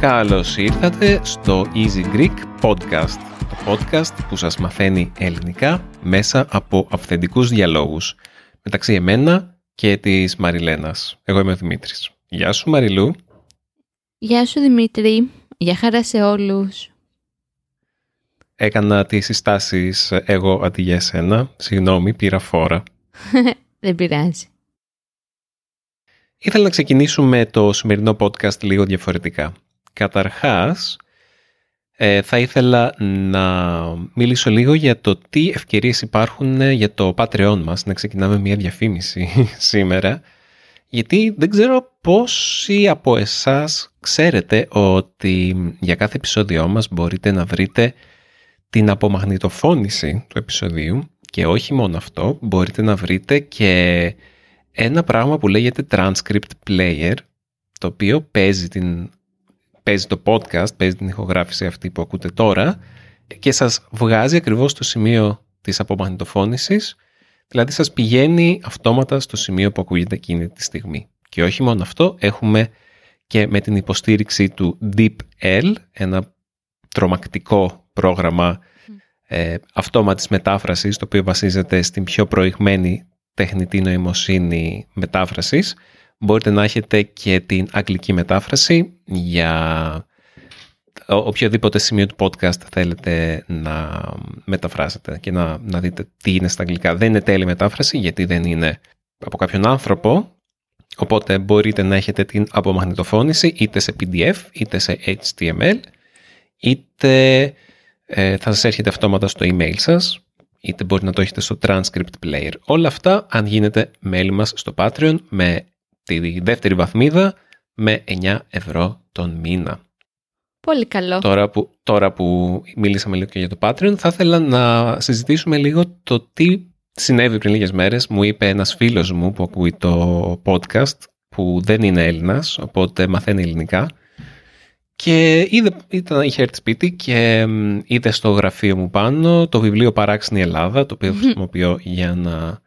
Καλώς ήρθατε στο Easy Greek Podcast, το podcast που σας μαθαίνει ελληνικά μέσα από αυθεντικούς διαλόγους μεταξύ εμένα και της Μαριλένας. Εγώ είμαι ο Δημήτρης. Γεια σου Μαριλού. Γεια σου Δημήτρη. Γεια χαρά σε όλους. Έκανα τις συστάσεις εγώ αντί για εσένα. Συγγνώμη, πήρα φόρα. Δεν πειράζει. Ήθελα να ξεκινήσουμε το σημερινό podcast λίγο διαφορετικά. Καταρχάς, ε, θα ήθελα να μιλήσω λίγο για το τι ευκαιρίες υπάρχουν για το Patreon μας, να ξεκινάμε μια διαφήμιση σήμερα, γιατί δεν ξέρω πόσοι από εσάς ξέρετε ότι για κάθε επεισόδιό μας μπορείτε να βρείτε την απομαγνητοφώνηση του επεισοδίου. Και όχι μόνο αυτό, μπορείτε να βρείτε και ένα πράγμα που λέγεται Transcript Player, το οποίο παίζει, την, παίζει το podcast, παίζει την ηχογράφηση αυτή που ακούτε τώρα και σας βγάζει ακριβώς το σημείο της απομαγνητοφώνησης, δηλαδή σας πηγαίνει αυτόματα στο σημείο που ακούγεται εκείνη τη στιγμή. Και όχι μόνο αυτό, έχουμε και με την υποστήριξη του DeepL, ένα τρομακτικό πρόγραμμα ε, αυτόματης μετάφρασης, το οποίο βασίζεται στην πιο προηγμένη τεχνητή νοημοσύνη μετάφρασης. Μπορείτε να έχετε και την αγγλική μετάφραση για οποιοδήποτε σημείο του podcast θέλετε να μεταφράσετε και να, να δείτε τι είναι στα αγγλικά. Δεν είναι τέλη μετάφραση γιατί δεν είναι από κάποιον άνθρωπο, οπότε μπορείτε να έχετε την απομαγνητοφώνηση είτε σε PDF είτε σε HTML είτε ε, θα σας έρχεται αυτόματα στο email σας είτε μπορεί να το έχετε στο transcript player. Όλα αυτά αν γίνετε μέλη μας στο Patreon με τη δεύτερη βαθμίδα με 9 ευρώ τον μήνα. Πολύ καλό. Τώρα που, τώρα που μίλησαμε λίγο και για το Patreon θα ήθελα να συζητήσουμε λίγο το τι συνέβη πριν λίγες μέρες. Μου είπε ένας φίλος μου που ακούει το podcast που δεν είναι Έλληνας οπότε μαθαίνει ελληνικά και είδε, ήταν, είχε έρθει σπίτι και είδε στο γραφείο μου πάνω το βιβλίο Παράξενη Ελλάδα, το οποίο χρησιμοποιώ για να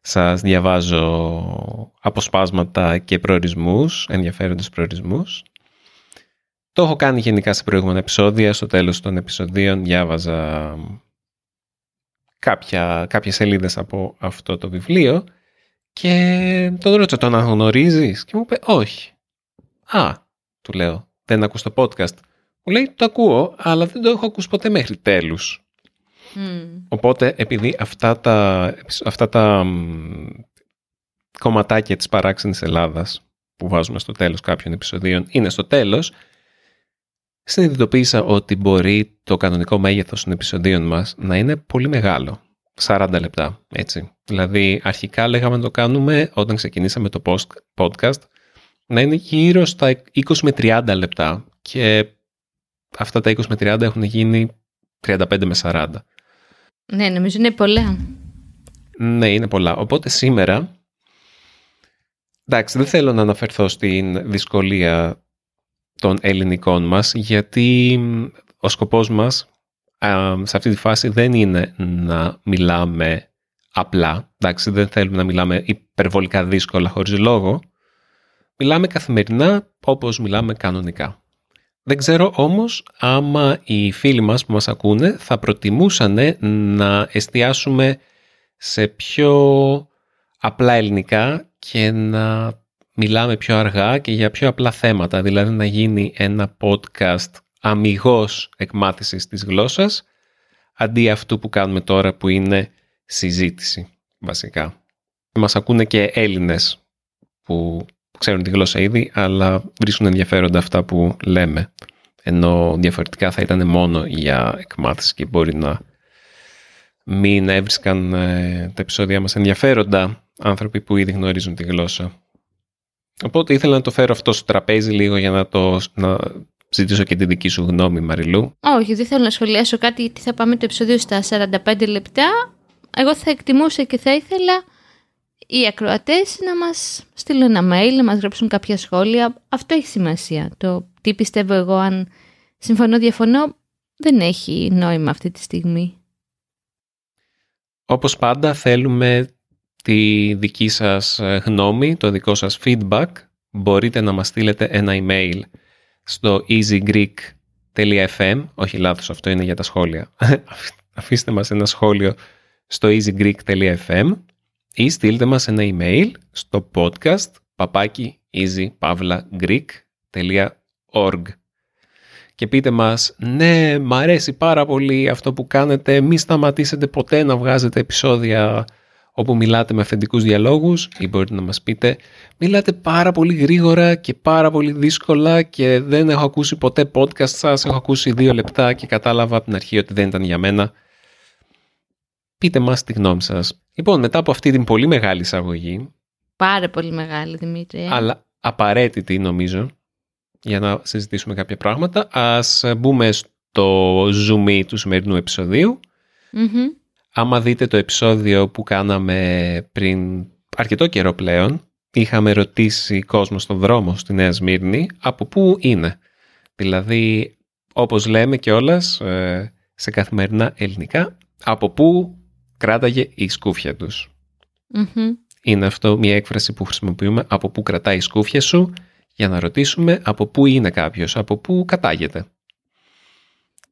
σας διαβάζω αποσπάσματα και προορισμούς, ενδιαφέροντες προορισμούς. Το έχω κάνει γενικά σε προηγούμενα επεισόδια. Στο τέλος των επεισοδίων διάβαζα κάποια, κάποιες σελίδες από αυτό το βιβλίο και τον ρώτησα, τον αναγνωρίζεις; Και μου είπε, όχι. Α, του λέω, δεν ακούς το podcast. Μου λέει το ακούω, αλλά δεν το έχω ακούσει ποτέ μέχρι τέλους. Οπότε επειδή αυτά τα, αυτά τα κομματάκια της παράξενης Ελλάδας που βάζουμε στο τέλος κάποιων επεισοδίων είναι στο τέλος, συνειδητοποίησα ότι μπορεί το κανονικό μέγεθος των επεισοδίων μας να είναι πολύ μεγάλο. 40 λεπτά, έτσι. Δηλαδή, αρχικά λέγαμε να το κάνουμε όταν ξεκινήσαμε το podcast να είναι γύρω στα 20 με 30 λεπτά και αυτά τα 20 με 30 έχουν γίνει 35 με 40. Ναι, νομίζω είναι πολλά. Ναι, είναι πολλά. Οπότε σήμερα, εντάξει, δεν θέλω να αναφερθώ στην δυσκολία των ελληνικών μας, γιατί ο σκοπός μας σε αυτή τη φάση δεν είναι να μιλάμε απλά. Εντάξει, δεν θέλουμε να μιλάμε υπερβολικά δύσκολα χωρίς λόγο. Μιλάμε καθημερινά όπως μιλάμε κανονικά. Δεν ξέρω όμως άμα οι φίλοι μας που μας ακούνε θα προτιμούσαν να εστιάσουμε σε πιο απλά ελληνικά και να μιλάμε πιο αργά και για πιο απλά θέματα, δηλαδή να γίνει ένα podcast αμυγός εκμάθησης της γλώσσας αντί αυτού που κάνουμε τώρα που είναι συζήτηση βασικά. Μας ακούνε και Έλληνες που ξέρουν τη γλώσσα ήδη, αλλά βρίσκουν ενδιαφέροντα αυτά που λέμε. Ενώ διαφορετικά θα ήταν μόνο για εκμάθηση και μπορεί να μην έβρισκαν ε, τα επεισόδια μας ενδιαφέροντα άνθρωποι που ήδη γνωρίζουν τη γλώσσα. Οπότε ήθελα να το φέρω αυτό στο τραπέζι λίγο για να, το, να ζητήσω και τη δική σου γνώμη Μαριλού. Όχι, δεν θέλω να σχολιάσω κάτι γιατί θα πάμε το επεισόδιο στα 45 λεπτά. Εγώ θα εκτιμούσα και θα ήθελα οι ακροατές να μας στείλουν ένα mail, να μας γράψουν κάποια σχόλια. Αυτό έχει σημασία. Το τι πιστεύω εγώ αν συμφωνώ διαφωνώ δεν έχει νόημα αυτή τη στιγμή. Όπως πάντα θέλουμε τη δική σας γνώμη, το δικό σας feedback. Μπορείτε να μας στείλετε ένα email στο easygreek.fm. Όχι λάθος, αυτό είναι για τα σχόλια. Αφήστε μας ένα σχόλιο στο easygreek.fm ή στείλτε μας ένα email στο podcast παπάκι easypavlagreek.org και πείτε μας «Ναι, μ' αρέσει πάρα πολύ αυτό που κάνετε, μη σταματήσετε ποτέ να βγάζετε επεισόδια όπου μιλάτε με αυθεντικούς διαλόγους ή μπορείτε να μας πείτε «Μιλάτε πάρα πολύ γρήγορα και πάρα πολύ δύσκολα και δεν έχω ακούσει ποτέ podcast σας, έχω ακούσει δύο λεπτά και κατάλαβα από την αρχή ότι δεν ήταν για μένα». Πείτε μας τη γνώμη σας. Λοιπόν, μετά από αυτή την πολύ μεγάλη εισαγωγή Πάρα πολύ μεγάλη, Δημήτρη. αλλά απαραίτητη νομίζω για να συζητήσουμε κάποια πράγματα. Ας μπούμε στο zoom του σημερινού επεισοδίου. Μμμ. Άμα δείτε το επεισόδιο που κάναμε πριν αρκετό καιρό πλέον, είχαμε ρωτήσει κόσμος στον δρόμο στη Νέα Σμύρνη από πού είναι. Δηλαδή, όπως λέμε κιόλας ε, σε καθημερινά ελληνικά, από πού κράταγε η σκούφια τους. Μμμ. Είναι αυτό μια έκφραση που χρησιμοποιούμε από πού κρατάει η σκούφια σου; Για να ρωτήσουμε από πού είναι κάποιος, από πού κατάγεται.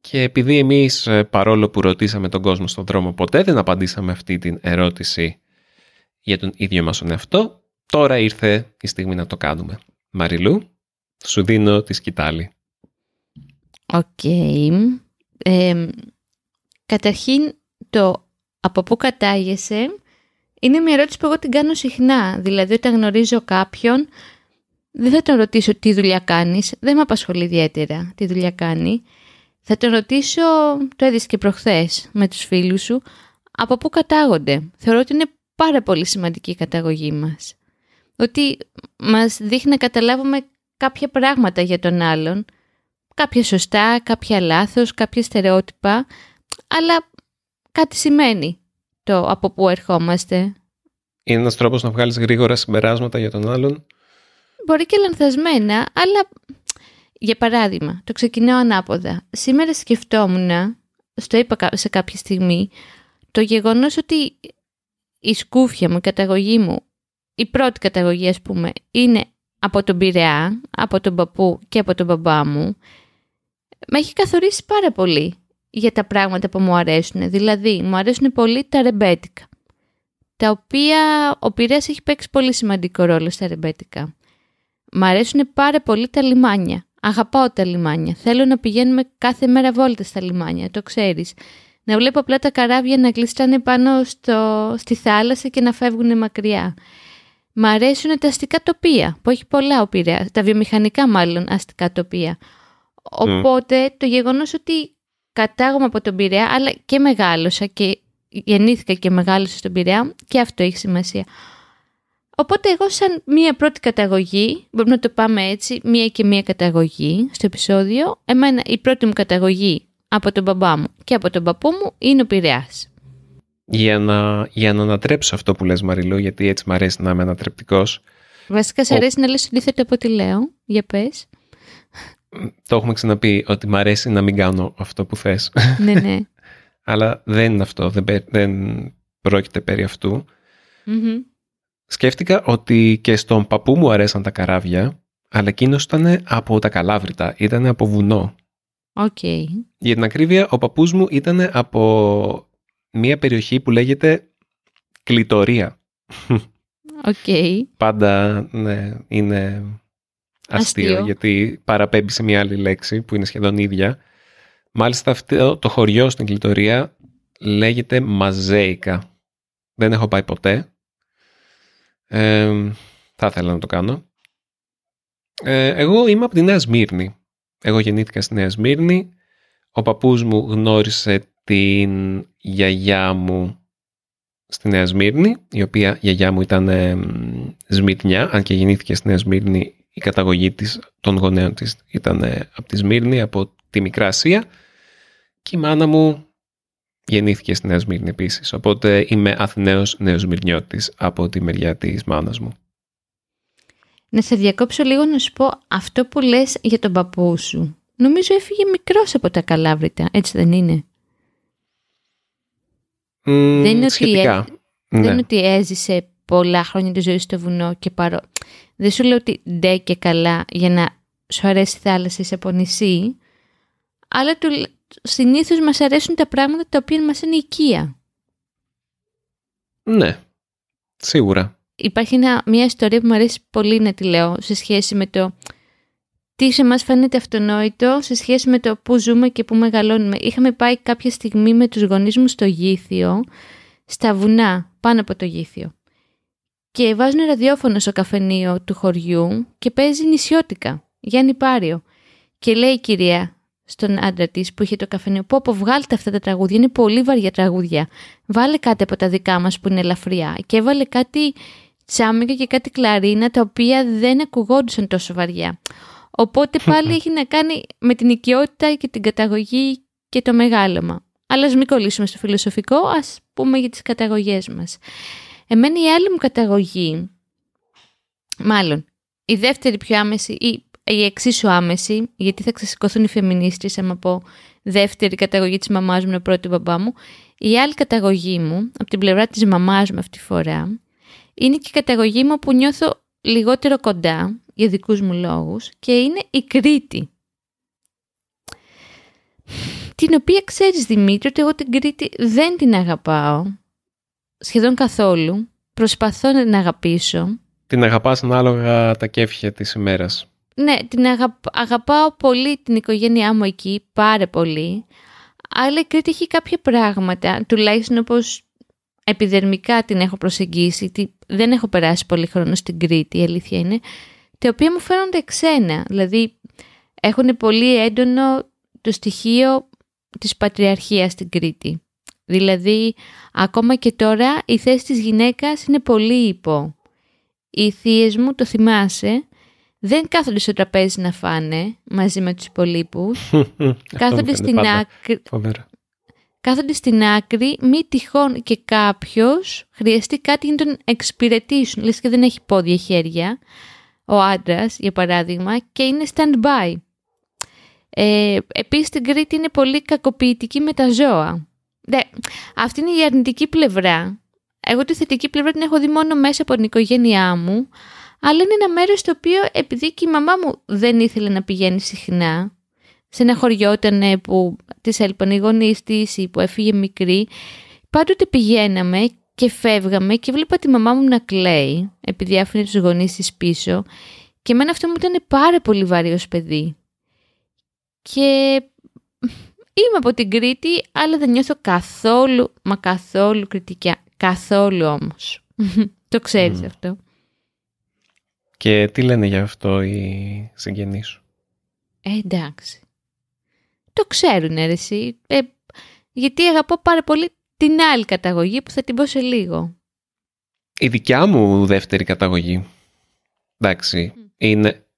Και επειδή εμείς ε, παρόλο που ρωτήσαμε τον κόσμο στον δρόμο ποτέ δεν απαντήσαμε αυτή την ερώτηση για τον ίδιο μας τον εαυτό, τώρα ήρθε η στιγμή να το κάνουμε. Μαριλού, σου δίνω τη σκυτάλη. Οκ. Ε, καταρχήν, το από πού κατάγεσαι είναι μια ερώτηση που εγώ την κάνω συχνά. Δηλαδή, όταν γνωρίζω κάποιον, δεν θα τον ρωτήσω τι δουλειά κάνεις. Δεν με απασχολεί ιδιαίτερα τι δουλειά κάνει. Θα τον ρωτήσω, το έδειξε και προχθές με τους φίλους σου, από πού κατάγονται. Θεωρώ ότι είναι πάρα πολύ σημαντική η καταγωγή μας. Ότι μας δείχνει να καταλάβουμε κάποια πράγματα για τον άλλον. Κάποια σωστά, κάποια λάθος, κάποια στερεότυπα. Αλλά κάτι σημαίνει το από πού ερχόμαστε. Είναι ένας τρόπος να βγάλεις γρήγορα συμπεράσματα για τον άλλον. Μπορεί και λανθασμένα, αλλά για παράδειγμα, το ξεκινάω ανάποδα. Σήμερα σκεφτόμουν, στο είπα κα- σε κάποια στιγμή, το γεγονός ότι η σκούφια μου, η καταγωγή μου, η πρώτη καταγωγή ας πούμε, είναι από τον Πειραιά, από τον παππού και από τον μπαμπά μου, με έχει καθορίσει πάρα πολύ για τα πράγματα που μου αρέσουν. Δηλαδή, μου αρέσουν πολύ τα ρεμπέτικα, τα οποία ο Πειραιάς έχει παίξει πολύ σημαντικό ρόλο στα ρεμπέτικα. Μ' αρέσουν πάρα πολύ τα λιμάνια. Αγαπάω τα λιμάνια. Θέλω να πηγαίνουμε κάθε μέρα βόλτα στα λιμάνια, το ξέρεις. Να βλέπω απλά τα καράβια να γλιστράνε πάνω στο, στη θάλασσα και να φεύγουν μακριά. Μ' αρέσουν τα αστικά τοπία, που έχει πολλά ο Πειραιάς, τα βιομηχανικά μάλλον αστικά τοπία. Οπότε το γεγονός ότι κατάγομαι από τον Πειραιά, αλλά και μεγάλωσα και γεννήθηκα και μεγάλωσα στον Πειραιά και αυτό έχει σημασία. Οπότε εγώ σαν μία πρώτη καταγωγή, μπορούμε να το πάμε έτσι, μία και μία καταγωγή στο επεισόδιο, εμένα η πρώτη μου καταγωγή από τον μπαμπά μου και από τον παππού μου είναι ο Πειραιάς. Για να, για να ανατρέψω αυτό που λες Μαριλού, γιατί έτσι μου αρέσει να είμαι ανατρεπτικός, Βασικά σε Ο- αρέσει να λες αντίθετο από ό,τι λέω, για πες. Το έχουμε ξαναπεί ότι μου αρέσει να μην κάνω αυτό που θες. ναι, ναι. Αλλά δεν είναι αυτό, δεν, πε- δεν πρόκειται περί αυτού. Μμμ. Σκέφτηκα ότι και στον παππού μου αρέσαν τα καράβια, αλλά εκείνος ήταν από τα Καλάβρητα, ήταν από βουνό. Οκ. Για την ακρίβεια, ο παππούς μου ήταν από μια περιοχή που λέγεται Κλητορία. Οκ. Πάντα ναι, είναι αστείο, Αστείο. γιατί παραπέμπει σε μια άλλη λέξη που είναι σχεδόν ίδια. Μάλιστα αυτό το χωριό στην Κλητορία λέγεται Μαζέικα. Δεν έχω πάει ποτέ. Ε, θα ήθελα να το κάνω. Ε, εγώ είμαι από τη Νέα Σμύρνη. Εγώ γεννήθηκα στη Νέα Σμύρνη. Ο παππούς μου γνώρισε την γιαγιά μου στη Νέα Σμύρνη, η οποία γιαγιά μου ήταν ε, μ, Σμύρνια, αν και γεννήθηκε στη Νέα Σμύρνη, η καταγωγή της, των γονέων της ήταν ε, από τη Σμύρνη, από τη Μικρά Ασία και η μάνα μου γεννήθηκε στη Νέα Σμύρνη επίσης, οπότε είμαι Αθηναίος Νεοσμυρνιώτης από τη μεριά της μάνας μου. Να σε διακόψω λίγο να σου πω αυτό που λες για τον παππού σου. Νομίζω έφυγε μικρός από τα Καλάβρητα, έτσι δεν είναι; Μ, Δεν είναι ότι σχετικά. Δεν Ναι. είναι ότι έζησε πολλά χρόνια της ζωής στο βουνό και παρό... Δεν σου λέω ότι ντε και καλά για να σου αρέσει η θάλασσα, είσαι από νησί, αλλά του, συνήθως μας αρέσουν τα πράγματα τα οποία μας είναι οικία. Ναι, σίγουρα. Υπάρχει μια ιστορία που μου αρέσει πολύ να τη λέω σε σχέση με το τι σε μας φαίνεται αυτονόητο σε σχέση με το πού ζούμε και πού μεγαλώνουμε. Είχαμε πάει κάποια στιγμή με τους γονείς μου στο Γήθιο, στα βουνά, πάνω από το Γήθιο. Και βάζουν ραδιόφωνο στο καφενείο του χωριού και παίζει νησιώτικα, Γιάννη Πάριο. Και λέει η κυρία στον άντρα της που είχε το καφενείο, πω πω βγάλτε αυτά τα τραγούδια, είναι πολύ βαριά τραγούδια. Βάλε κάτι από τα δικά μας που είναι ελαφριά. Και έβαλε κάτι τσάμικα και κάτι κλαρίνα τα οποία δεν ακουγόντουσαν τόσο βαριά. Οπότε πάλι έχει να κάνει με την οικειότητα και την καταγωγή και το μεγάλωμα. Αλλά ας μην κολλήσουμε στο φιλοσοφικό, ας πούμε για τις καταγωγές μας. Εμένα η άλλη μου καταγωγή, μάλλον η δεύτερη πιο άμεση ή η εξίσου άμεση, γιατί θα ξεσηκωθούν οι φεμινίστρες άμα πω δεύτερη καταγωγή της μαμάς μου, πρώτη μπαμπά μου, η άλλη καταγωγή μου, από την πλευρά της μαμάς μου αυτή τη φορά, είναι και η καταγωγή μου που νιώθω λιγότερο κοντά, για δικούς μου λόγους, και είναι η Κρήτη. Την οποία ξέρεις Δημήτρη ότι εγώ την Κρήτη δεν την αγαπάω, σχεδόν καθόλου, προσπαθώ να την αγαπήσω. Την αγαπάς ανάλογα τα κέφια της ημέρας. Ναι, την αγαπάω πολύ την οικογένειά μου εκεί, πάρα πολύ. Αλλά η Κρήτη έχει κάποια πράγματα, τουλάχιστον όπως επιδερμικά την έχω προσεγγίσει, δεν έχω περάσει πολύ χρόνο στην Κρήτη, η αλήθεια είναι, τα οποία μου φαίνονται ξένα. Δηλαδή, έχουν πολύ έντονο το στοιχείο της πατριαρχίας στην Κρήτη. Δηλαδή, ακόμα και τώρα η θέση της γυναίκας είναι πολύ υπό. Οι θείες μου, το θυμάσαι, δεν κάθονται στο τραπέζι να φάνε μαζί με τους υπολείπους. κάθονται στην άκρη. Κάθονται στην άκρη, μη τυχόν και κάποιος χρειαστεί κάτι για να τον εξυπηρετήσουν. Λες και δεν έχει πόδια χέρια. Ο άντρας, για παράδειγμα, και είναι stand-by. Ε, επίσης στην Κρήτη είναι πολύ κακοποιητική με τα ζώα. Ναι, αυτή είναι η αρνητική πλευρά. Εγώ τη θετική πλευρά την έχω δει μόνο μέσα από την οικογένειά μου, αλλά είναι ένα μέρος το οποίο επειδή και η μαμά μου δεν ήθελε να πηγαίνει συχνά, σε ένα χωριό που της έλειπαν οι γονείς της ή που έφυγε μικρή, πάντοτε πηγαίναμε και φεύγαμε και βλέπα τη μαμά μου να κλαίει επειδή άφηνε τους γονείς της πίσω και εμένα αυτό μου ήταν πάρα πολύ βαρύ ως παιδί. Και είμαι από την Κρήτη αλλά δεν νιώθω καθόλου, μα καθόλου κριτικιά. Καθόλου όμως. το ξέρεις αυτό. Και τι λένε για αυτό οι συγγενείς σου; Ε, εντάξει. Το ξέρουν ρε, εσύ. Ε, γιατί αγαπώ πάρα πολύ την άλλη καταγωγή που θα την πω σε λίγο. Η δικιά μου δεύτερη καταγωγή, εντάξει, είναι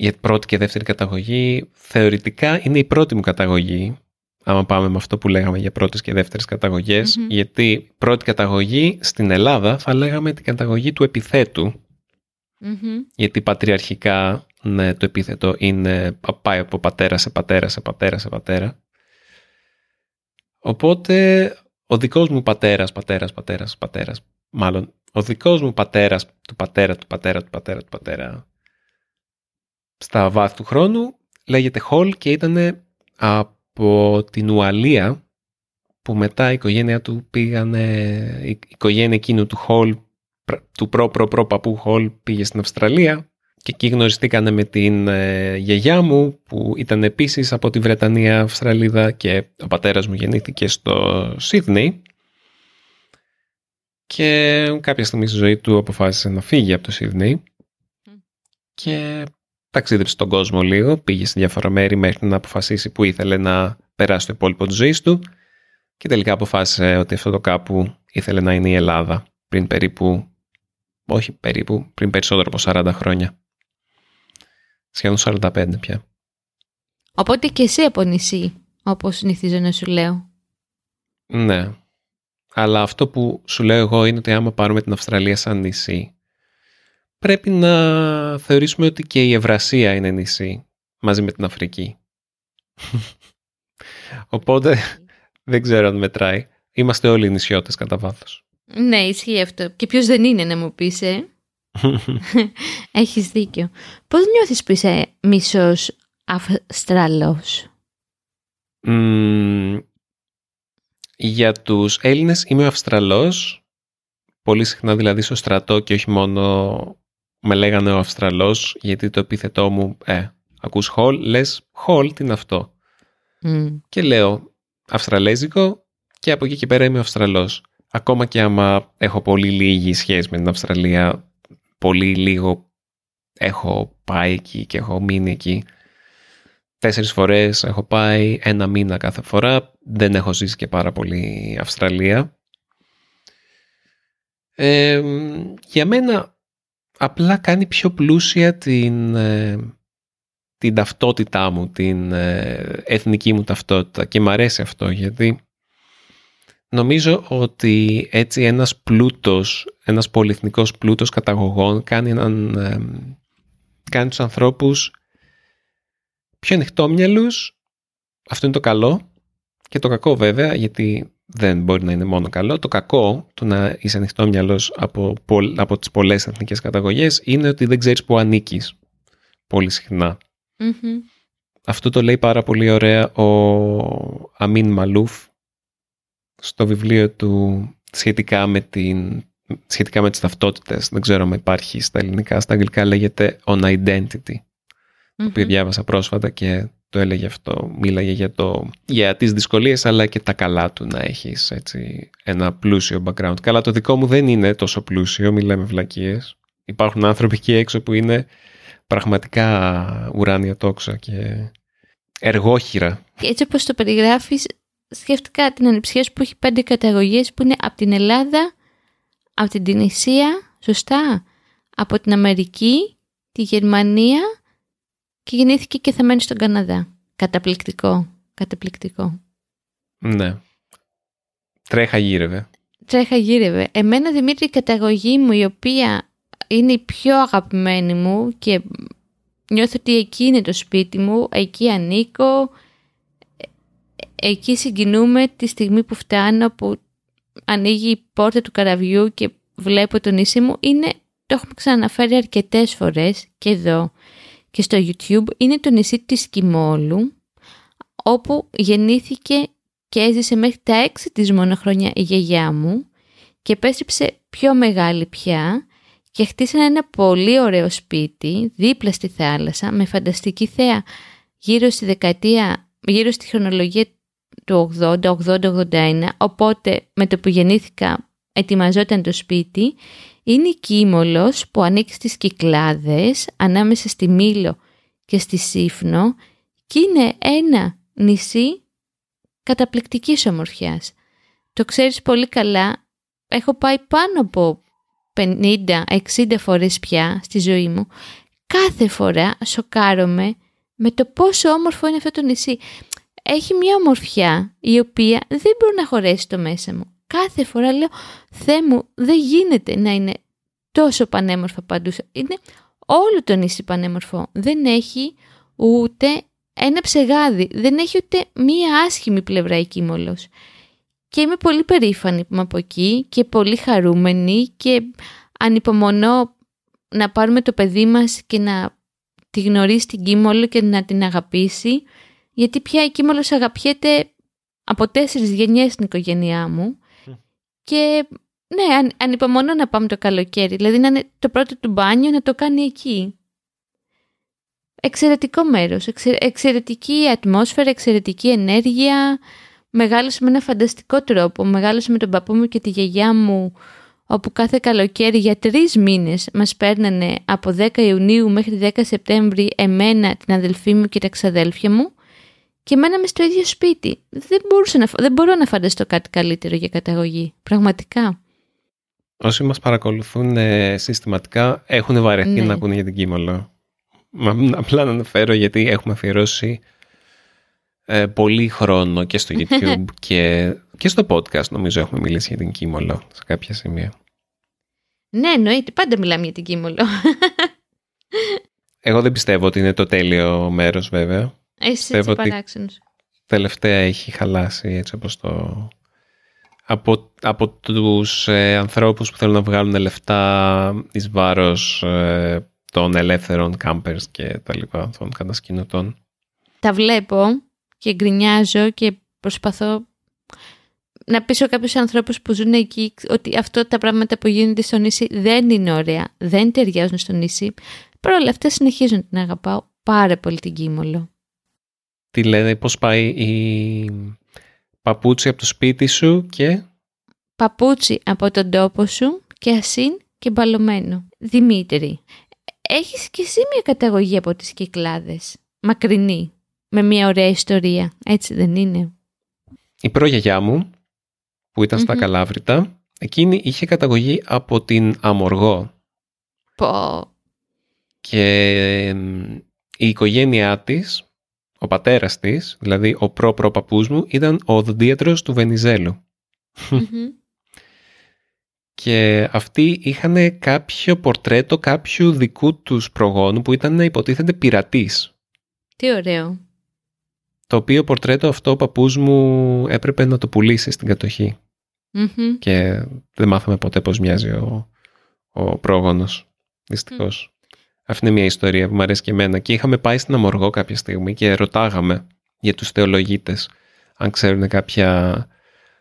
για πρώτη και δεύτερη καταγωγή, θεωρητικά είναι η πρώτη μου καταγωγή, άμα πάμε με αυτό που λέγαμε για πρώτες και δεύτερες γιατί πρώτη καταγωγή στην Ελλάδα θα λέγαμε την καταγωγή του επιθέτου, γιατί πατριαρχικά ναι, το επίθετο είναι πάει από πατέρα σε πατέρα σε πατέρα σε πατέρα. Οπότε ο δικός μου πατέρας, πατέρας, πατέρας, πατέρας, μάλλον ο δικός μου πατέρας του πατέρα, του πατέρα, του πατέρα, του πατέρα στα βάθη του χρόνου λέγεται Χολ και ήταν από την Ουαλία που μετά η οικογένεια του πήγανε, η οικογένεια εκείνου του Χολ, του προ προ προ παππού Χολ πήγε στην Αυστραλία και εκεί γνωριστήκανε με την ε, γιαγιά μου που ήταν επίσης από τη Βρετανία Αυστραλίδα και ο πατέρας μου γεννήθηκε στο Σίδνεϊ. Και κάποια στιγμή στη ζωή του αποφάσισε να φύγει από το Σίδνεϊ. Και ταξίδεψε τον κόσμο λίγο, πήγε σε διάφορα μέρη μέχρι να αποφασίσει που ήθελε να περάσει το υπόλοιπο της ζωής του και τελικά αποφάσισε ότι αυτό το κάπου ήθελε να είναι η Ελλάδα πριν περίπου, όχι περίπου, πριν περισσότερο από 40 χρόνια. Σχεδόν 45 πια. Οπότε και εσύ από νησί, όπως συνηθίζω να σου λέω. Ναι. Αλλά αυτό που σου λέω εγώ είναι ότι άμα πάρουμε την Αυστραλία σαν νησί, πρέπει να θεωρήσουμε ότι και η Ευρασία είναι νησί, μαζί με την Αφρική. Οπότε δεν ξέρω αν μετράει. Είμαστε όλοι νησιώτες κατά βάθος. Ναι, ισχύει αυτό. Και ποιος δεν είναι να μου πεις, ε; Έχεις δίκιο. Πώς νιώθεις που είσαι μισός Αυστραλός; για τους Έλληνες είμαι ο Αυστραλός. Πολύ συχνά δηλαδή στο στρατό και όχι μόνο με λέγανε ο Αυστραλός γιατί το επίθετό μου, ε, ακούς χολ, λες χολ, τι είναι αυτό; Και λέω Αυστραλέζικο και από εκεί και πέρα είμαι Αυστραλός. Ακόμα και άμα έχω πολύ λίγη σχέση με την Αυστραλία, πολύ λίγο έχω πάει εκεί και έχω μείνει εκεί. Τέσσερις φορές έχω πάει, ένα μήνα κάθε φορά. Δεν έχω ζήσει και πάρα πολύ Αυστραλία. για μένα απλά κάνει πιο πλούσια την, ε, την ταυτότητά μου, την ε, εθνική μου ταυτότητα. Και μου αρέσει αυτό γιατί νομίζω ότι έτσι ένας πλούτος, ένας πολυεθνικός πλούτος καταγωγών κάνει, έναν, ε, κάνει τους ανθρώπους πιο ανοιχτόμυαλους, αυτό είναι το καλό και το κακό βέβαια γιατί δεν μπορεί να είναι μόνο καλό. Το κακό του να είσαι ανοιχτόμυαλος από, από τις πολλές εθνικές καταγωγές είναι ότι δεν ξέρεις που ανήκεις πολύ Αυτό το λέει πάρα πολύ ωραία ο Αμίν Μαλούφ στο βιβλίο του σχετικά με, την, σχετικά με τις ταυτότητες. Δεν ξέρω αν υπάρχει στα ελληνικά. Στα αγγλικά λέγεται On Identity. Το οποίο διάβασα πρόσφατα και το έλεγε αυτό. Μίλαγε για, το, για τις δυσκολίες αλλά και τα καλά του να έχεις έτσι, ένα πλούσιο background. Καλά το δικό μου δεν είναι τόσο πλούσιο, μιλάμε βλακίες. Υπάρχουν άνθρωποι εκεί έξω που είναι πραγματικά ουράνια τόξα και εργόχειρα. Έτσι όπως το περιγράφεις, σκέφτηκα την ανιψιά σου που έχει πέντε καταγωγές που είναι από την Ελλάδα, από την Τινησία, σωστά, από την Αμερική, τη Γερμανία και γεννήθηκε και θα μένει στον Καναδά. Καταπληκτικό, καταπληκτικό. Ναι. Τρέχα γύρευε. Τρέχα γύρευε. Εμένα Δημήτρη η καταγωγή μου η οποία είναι η πιο αγαπημένη μου και νιώθω ότι εκεί είναι το σπίτι μου, εκεί ανήκω, εκεί συγκινούμε τη στιγμή που φτάνω, που ανοίγει η πόρτα του καραβιού και βλέπω το νησί μου, είναι, το έχουμε ξαναφέρει αρκετές φορές και εδώ και στο YouTube, είναι το νησί της Κιμόλου, όπου γεννήθηκε και έζησε μέχρι τα έξι της μόνο χρόνια η γιαγιά μου και επέστρεψε πιο μεγάλη πια και χτίσανε ένα πολύ ωραίο σπίτι δίπλα στη θάλασσα με φανταστική θέα γύρω στη δεκαετία, γύρω στη χρονολογία του 80, 80-81, οπότε με το που γεννήθηκα ετοιμαζόταν το σπίτι, είναι η Κίμολος που ανήκει στις Κυκλάδες, ανάμεσα στη Μήλο και στη Σύφνο και είναι ένα νησί καταπληκτικής ομορφιάς. Το ξέρεις πολύ καλά, έχω πάει πάνω από 50-60 φορές πια στη ζωή μου. Κάθε φορά σοκάρομαι με το πόσο όμορφο είναι αυτό το νησί έχει μια ομορφιά η οποία δεν μπορεί να χωρέσει το μέσα μου. Κάθε φορά λέω, Θεέ μου, δεν γίνεται να είναι τόσο πανέμορφα παντού. Είναι όλο το νησί πανέμορφο. Δεν έχει ούτε ένα ψεγάδι. Δεν έχει ούτε μία άσχημη πλευρά η Κίμολος. Και είμαι πολύ περήφανη που είμαι από εκεί και πολύ χαρούμενη και ανυπομονώ να πάρουμε το παιδί μας και να τη γνωρίσει την Κίμολο και να την αγαπήσει γιατί πια η Κίμαλος αγαπιέται από τέσσερις γενιές στην οικογένειά μου και ναι, αν, ανυπομονώ να πάμε το καλοκαίρι, δηλαδή να είναι το πρώτο του μπάνιο να το κάνει εκεί. Εξαιρετικό μέρος, εξαιρετική ατμόσφαιρα, εξαιρετική ενέργεια, μεγάλωσε με ένα φανταστικό τρόπο, μεγάλωσε με τον παππού μου και τη γιαγιά μου όπου κάθε καλοκαίρι για τρεις μήνες μας παίρνανε από 10 Ιουνίου μέχρι 10 Σεπτέμβρη εμένα, την αδελφή μου και τα ξαδέλφια μου και μέναμε στο ίδιο σπίτι. Δεν, μπορούσα να, δεν μπορώ να φανταστώ κάτι καλύτερο για καταγωγή. Πραγματικά. Όσοι μας παρακολουθούν ε, συστηματικά έχουν βαρεθεί ναι. να ακούνε για την Κίμολο. Απλά να αναφέρω γιατί έχουμε αφιερώσει ε, πολύ χρόνο και στο YouTube και, και στο podcast νομίζω έχουμε μιλήσει για την Κίμολο σε κάποια σημεία. Ναι, εννοείται. Πάντα μιλάμε για την Κίμολο. Εγώ δεν πιστεύω ότι είναι το τέλειο μέρος βέβαια. Εσύ έτσι παράξενος. Τελευταία έχει χαλάσει έτσι όπως το από, από τους ε, ανθρώπους που θέλουν να βγάλουν λεφτά εις βάρος ε, των ελεύθερων κάμπερς και τα λοιπά, των κατασκηνωτών. Τα βλέπω και γκρινιάζω και προσπαθώ να πείσω κάποιους ανθρώπους που ζουν εκεί ότι αυτό τα πράγματα που γίνονται στο νησί δεν είναι ωραία, δεν ταιριάζουν στο νησί. Παρ' όλα αυτά συνεχίζουν την αγαπάω πάρα πολύ την Κίμολο. Τι λένε, πώς πάει η παπούτσι από το σπίτι σου και... Παπούτσι από τον τόπο σου και ασύν και μπαλωμένο. Δημήτρη, έχεις και εσύ μια καταγωγή από τις Κυκλάδες. Μακρινή. Με μια ωραία ιστορία. Έτσι δεν είναι; Η προγιαγιά μου, που ήταν στα Καλάβρητα, εκείνη είχε καταγωγή από την Αμοργό. Πω. Και η οικογένειά της, ο πατέρας της, δηλαδή ο προ παππούς μου, ήταν ο οδοντίατρος του βενιζελου Και αυτοί είχαν κάποιο πορτρέτο κάποιου δικού τους προγόνου που ήταν να υποτίθεται πειρατής. Τι ωραίο. Το οποίο πορτρέτο αυτό ο παππούς μου έπρεπε να το πουλήσει στην κατοχη Και δεν μάθαμε ποτέ πώς μοιάζει ο, ο πρόγονος, δυστυχώς. Αυτή είναι μια ιστορία που μου αρέσει και εμένα. Και είχαμε πάει στην Αμοργό κάποια στιγμή και ρωτάγαμε για τους θεολογίτες αν ξέρουν κάποια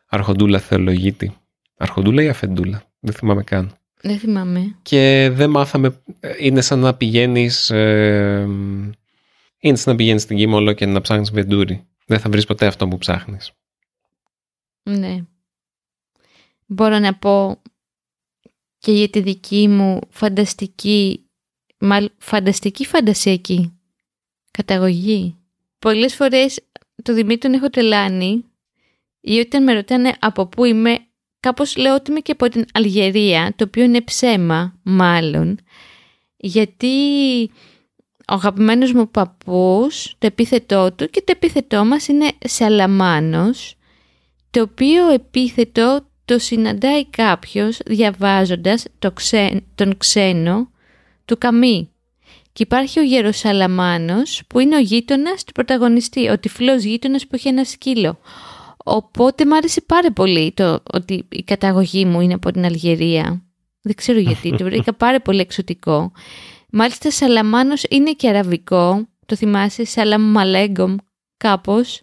αρχοντούλα θεολογίτη. Αρχοντούλα ή αφεντούλα. Δεν θυμάμαι καν. Δεν θυμάμαι. Και δεν μάθαμε. Είναι σαν να πηγαίνεις. Ε, είναι σαν να πηγαίνεις στην Κίμολο και να ψάχνεις βεντούρι. Δεν θα βρεις ποτέ αυτό που ψάχνεις. Ναι. Μπορώ να πω και για τη δική μου φανταστική φανταστική φαντασιακή καταγωγή. Πολλές φορές το Δημήτρη τον έχω τελάνει ή όταν με ρωτάνε από πού είμαι, κάπως λέω ότι είμαι και από την Αλγερία, το οποίο είναι ψέμα μάλλον, γιατί ο αγαπημένος μου παππούς, το επίθετό του και το επίθετό μας είναι Σαλαμάνος, το οποίο επίθετο το συναντάει κάποιος διαβάζοντας το τον ξένο του Καμί. Και υπάρχει ο Γεροσαλαμάνος που είναι ο γείτονας του πρωταγωνιστή, ο τυφλός γείτονας που έχει ένα σκύλο. Οπότε μου άρεσε πάρα πολύ το ότι η καταγωγή μου είναι από την Αλγερία. Δεν ξέρω γιατί, το βρήκα πάρα πολύ εξωτικό. Μάλιστα Σαλαμάνος είναι και αραβικό, το θυμάσαι, Σαλαμ Μαλέγκομ κάπως.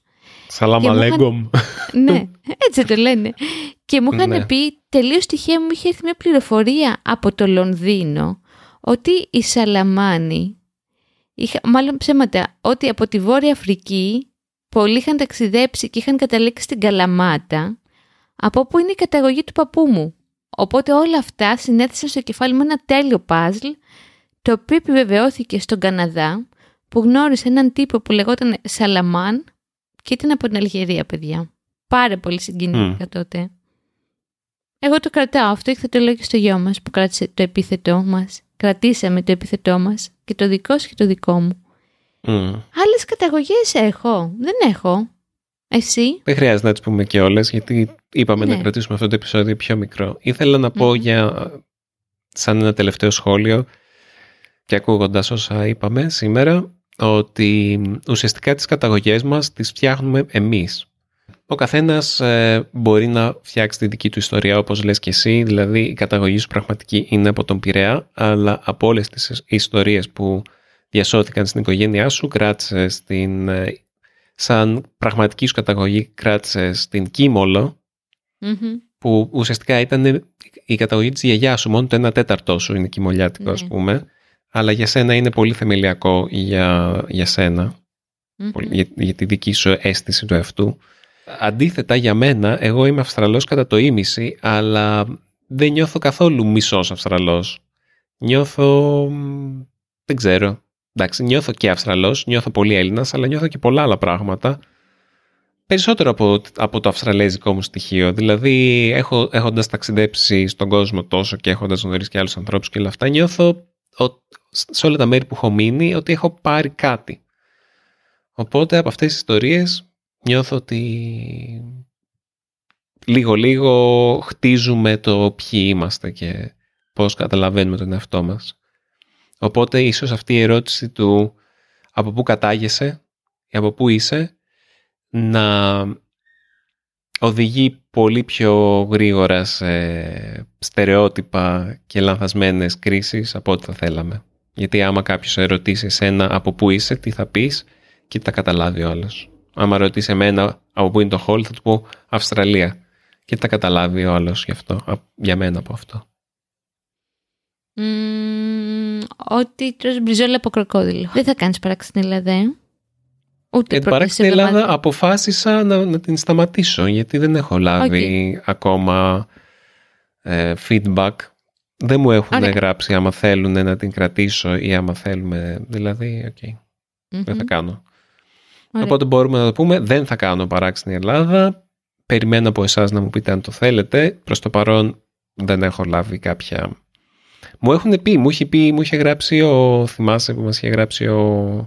Σαλαμ Μαλέγκομ. ναι, έτσι το λένε. Και μου είχαν ναι. πει, τελείως τυχαία μου είχε έρθει μια πληροφορία από το Λονδίνο, ότι οι Σαλαμάνοι, είχα, μάλλον ψέματα, ότι από τη Βόρεια Αφρική πολλοί είχαν ταξιδέψει και είχαν καταλήξει στην Καλαμάτα, από όπου είναι η καταγωγή του παππού μου. Οπότε όλα αυτά συνέθεσαν στο κεφάλι μου ένα τέλειο παζλ, το οποίο επιβεβαιώθηκε στον Καναδά, που γνώρισε έναν τύπο που λεγόταν Σαλαμάν και ήταν από την Αλγερία, παιδιά. Πάρα πολύ συγκινητικά τότε. Εγώ το κρατάω αυτό και θα το λέω και στο γιο μας που κράτησε το επίθετό μας κρατήσαμε το επιθετό μας και το δικό σου και το δικό μου. Mm. Άλλες καταγωγές έχω. Δεν έχω. Εσύ; Δεν χρειάζεται να τις πούμε και όλες γιατί είπαμε να ναι. κρατήσουμε αυτό το επεισόδιο πιο μικρό. Ήθελα να πω για σαν ένα τελευταίο σχόλιο και ακούγοντας όσα είπαμε σήμερα ότι ουσιαστικά τις καταγωγές μας τις φτιάχνουμε εμείς. Ο καθένας ε, μπορεί να φτιάξει τη δική του ιστορία όπως λες και εσύ, δηλαδή η καταγωγή σου πραγματική είναι από τον Πειραιά, αλλά από όλες τις ιστορίες που διασώθηκαν στην οικογένειά σου, κράτησε στην, ε, σαν πραγματική σου καταγωγή κράτησε στην κιμολο που ουσιαστικά ήταν η καταγωγή της γιαγιάς σου, μόνο το 1 τέταρτό σου είναι κυμολιάτικο ας ναι. πούμε, αλλά για σένα είναι πολύ θεμελιακό για, για σενα για, για τη δική σου αίσθηση του εαυτού. Αντίθετα για μένα, εγώ είμαι Αυστραλός κατά το ίμιση, αλλά δεν νιώθω καθόλου μισός Αυστραλός. Νιώθω... δεν ξέρω. Εντάξει, νιώθω και Αυστραλός, νιώθω πολύ Έλληνας, αλλά νιώθω και πολλά άλλα πράγματα. Περισσότερο από, από το αυστραλέζικο μου στοιχείο. Δηλαδή, έχω, έχοντας ταξιδέψει στον κόσμο τόσο και έχοντας γνωρίσει και άλλους ανθρώπους και όλα αυτά, νιώθω σε όλα τα μέρη που έχω μείνει ότι έχω πάρει κάτι. Οπότε από αυτές τις ιστορίες νιώθω ότι λίγο-λίγο χτίζουμε το ποιοι είμαστε και πώς καταλαβαίνουμε τον εαυτό μας. Οπότε ίσως αυτή η ερώτηση του από πού κατάγεσαι ή από πού είσαι να οδηγεί πολύ πιο γρήγορα σε στερεότυπα και λανθασμένες κρίσεις από ό,τι θα θέλαμε. Γιατί άμα κάποιος ερωτήσει εσένα από πού είσαι, τι θα πεις και τα καταλάβει ο άλλος. Άμα ρωτήσει εμένα από πού είναι το hall, θα του πω Αυστραλία. Και τα καταλάβει ο άλλος γι αυτό, για μένα από αυτό. Mm, ότι τρως μπριζόλα από κροκόδιλο. Δεν θα κάνεις παράξενη δε. Ούτε την παράξενη Ελλάδα αποφάσισα να, να την σταματήσω γιατί δεν έχω λάβει ακόμα ε, feedback. Δεν μου έχουν γράψει άμα θέλουν να την κρατήσω ή άμα θέλουμε. Δηλαδή, οκ. Δεν θα κάνω. Ωραία. Οπότε μπορούμε να το πούμε, δεν θα κάνω παράξενη Ελλάδα. Περιμένω από εσάς να μου πείτε αν το θέλετε. Προς το παρόν δεν έχω λάβει κάποια μου έχουν πει, μου είχε, πει, μου είχε γράψει ο, θυμάσαι που μας είχε γράψει ο,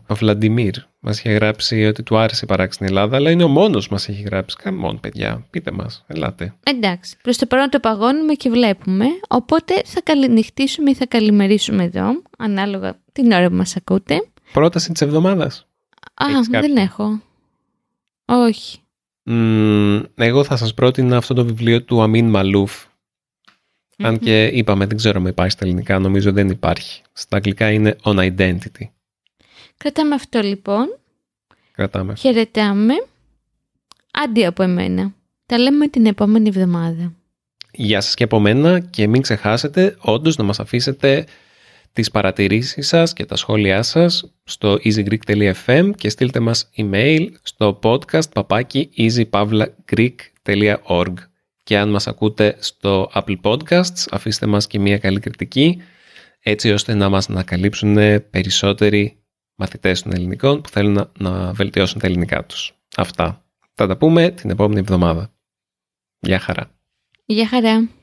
ο Βλαντιμίρ. Μας είχε γράψει ότι του άρεσε η παράξενη Ελλάδα, αλλά είναι ο μόνος μας είχε γράψει. Καμόν παιδιά, πείτε μας, ελάτε. Εντάξει, προς το παρόν το παγώνουμε και βλέπουμε, οπότε θα καληνυχτήσουμε ή θα καλημερίσουμε εδώ, ανάλογα την ώρα που μας ακούτε. Πρόταση της εβδομάδας. Α, δεν έχω. Όχι. εγώ θα σας πρότεινα αυτό το βιβλίο του Αμίν Μαλούφ αν και είπαμε, δεν ξέρω αν υπάρχει στα ελληνικά, νομίζω δεν υπάρχει. Στα αγγλικά είναι on identity. Κρατάμε αυτό λοιπόν. Κρατάμε. Χαιρετάμε. Άντι από εμένα. Τα λέμε την επόμενη εβδομάδα. Γεια σας και από μένα και μην ξεχάσετε όντως να μας αφήσετε τις παρατηρήσεις σας και τα σχόλιά σας στο easygreek.fm και στείλτε μας email στο podcast papaki easypavlagreek.org και αν μας ακούτε στο Apple Podcasts αφήστε μας και μια καλή κριτική έτσι ώστε να μας ανακαλύψουν περισσότεροι μαθητές των ελληνικών που θέλουν να, να βελτιώσουν τα ελληνικά τους. Αυτά. Θα τα πούμε την επόμενη εβδομάδα. Γεια χαρά. Γεια χαρά.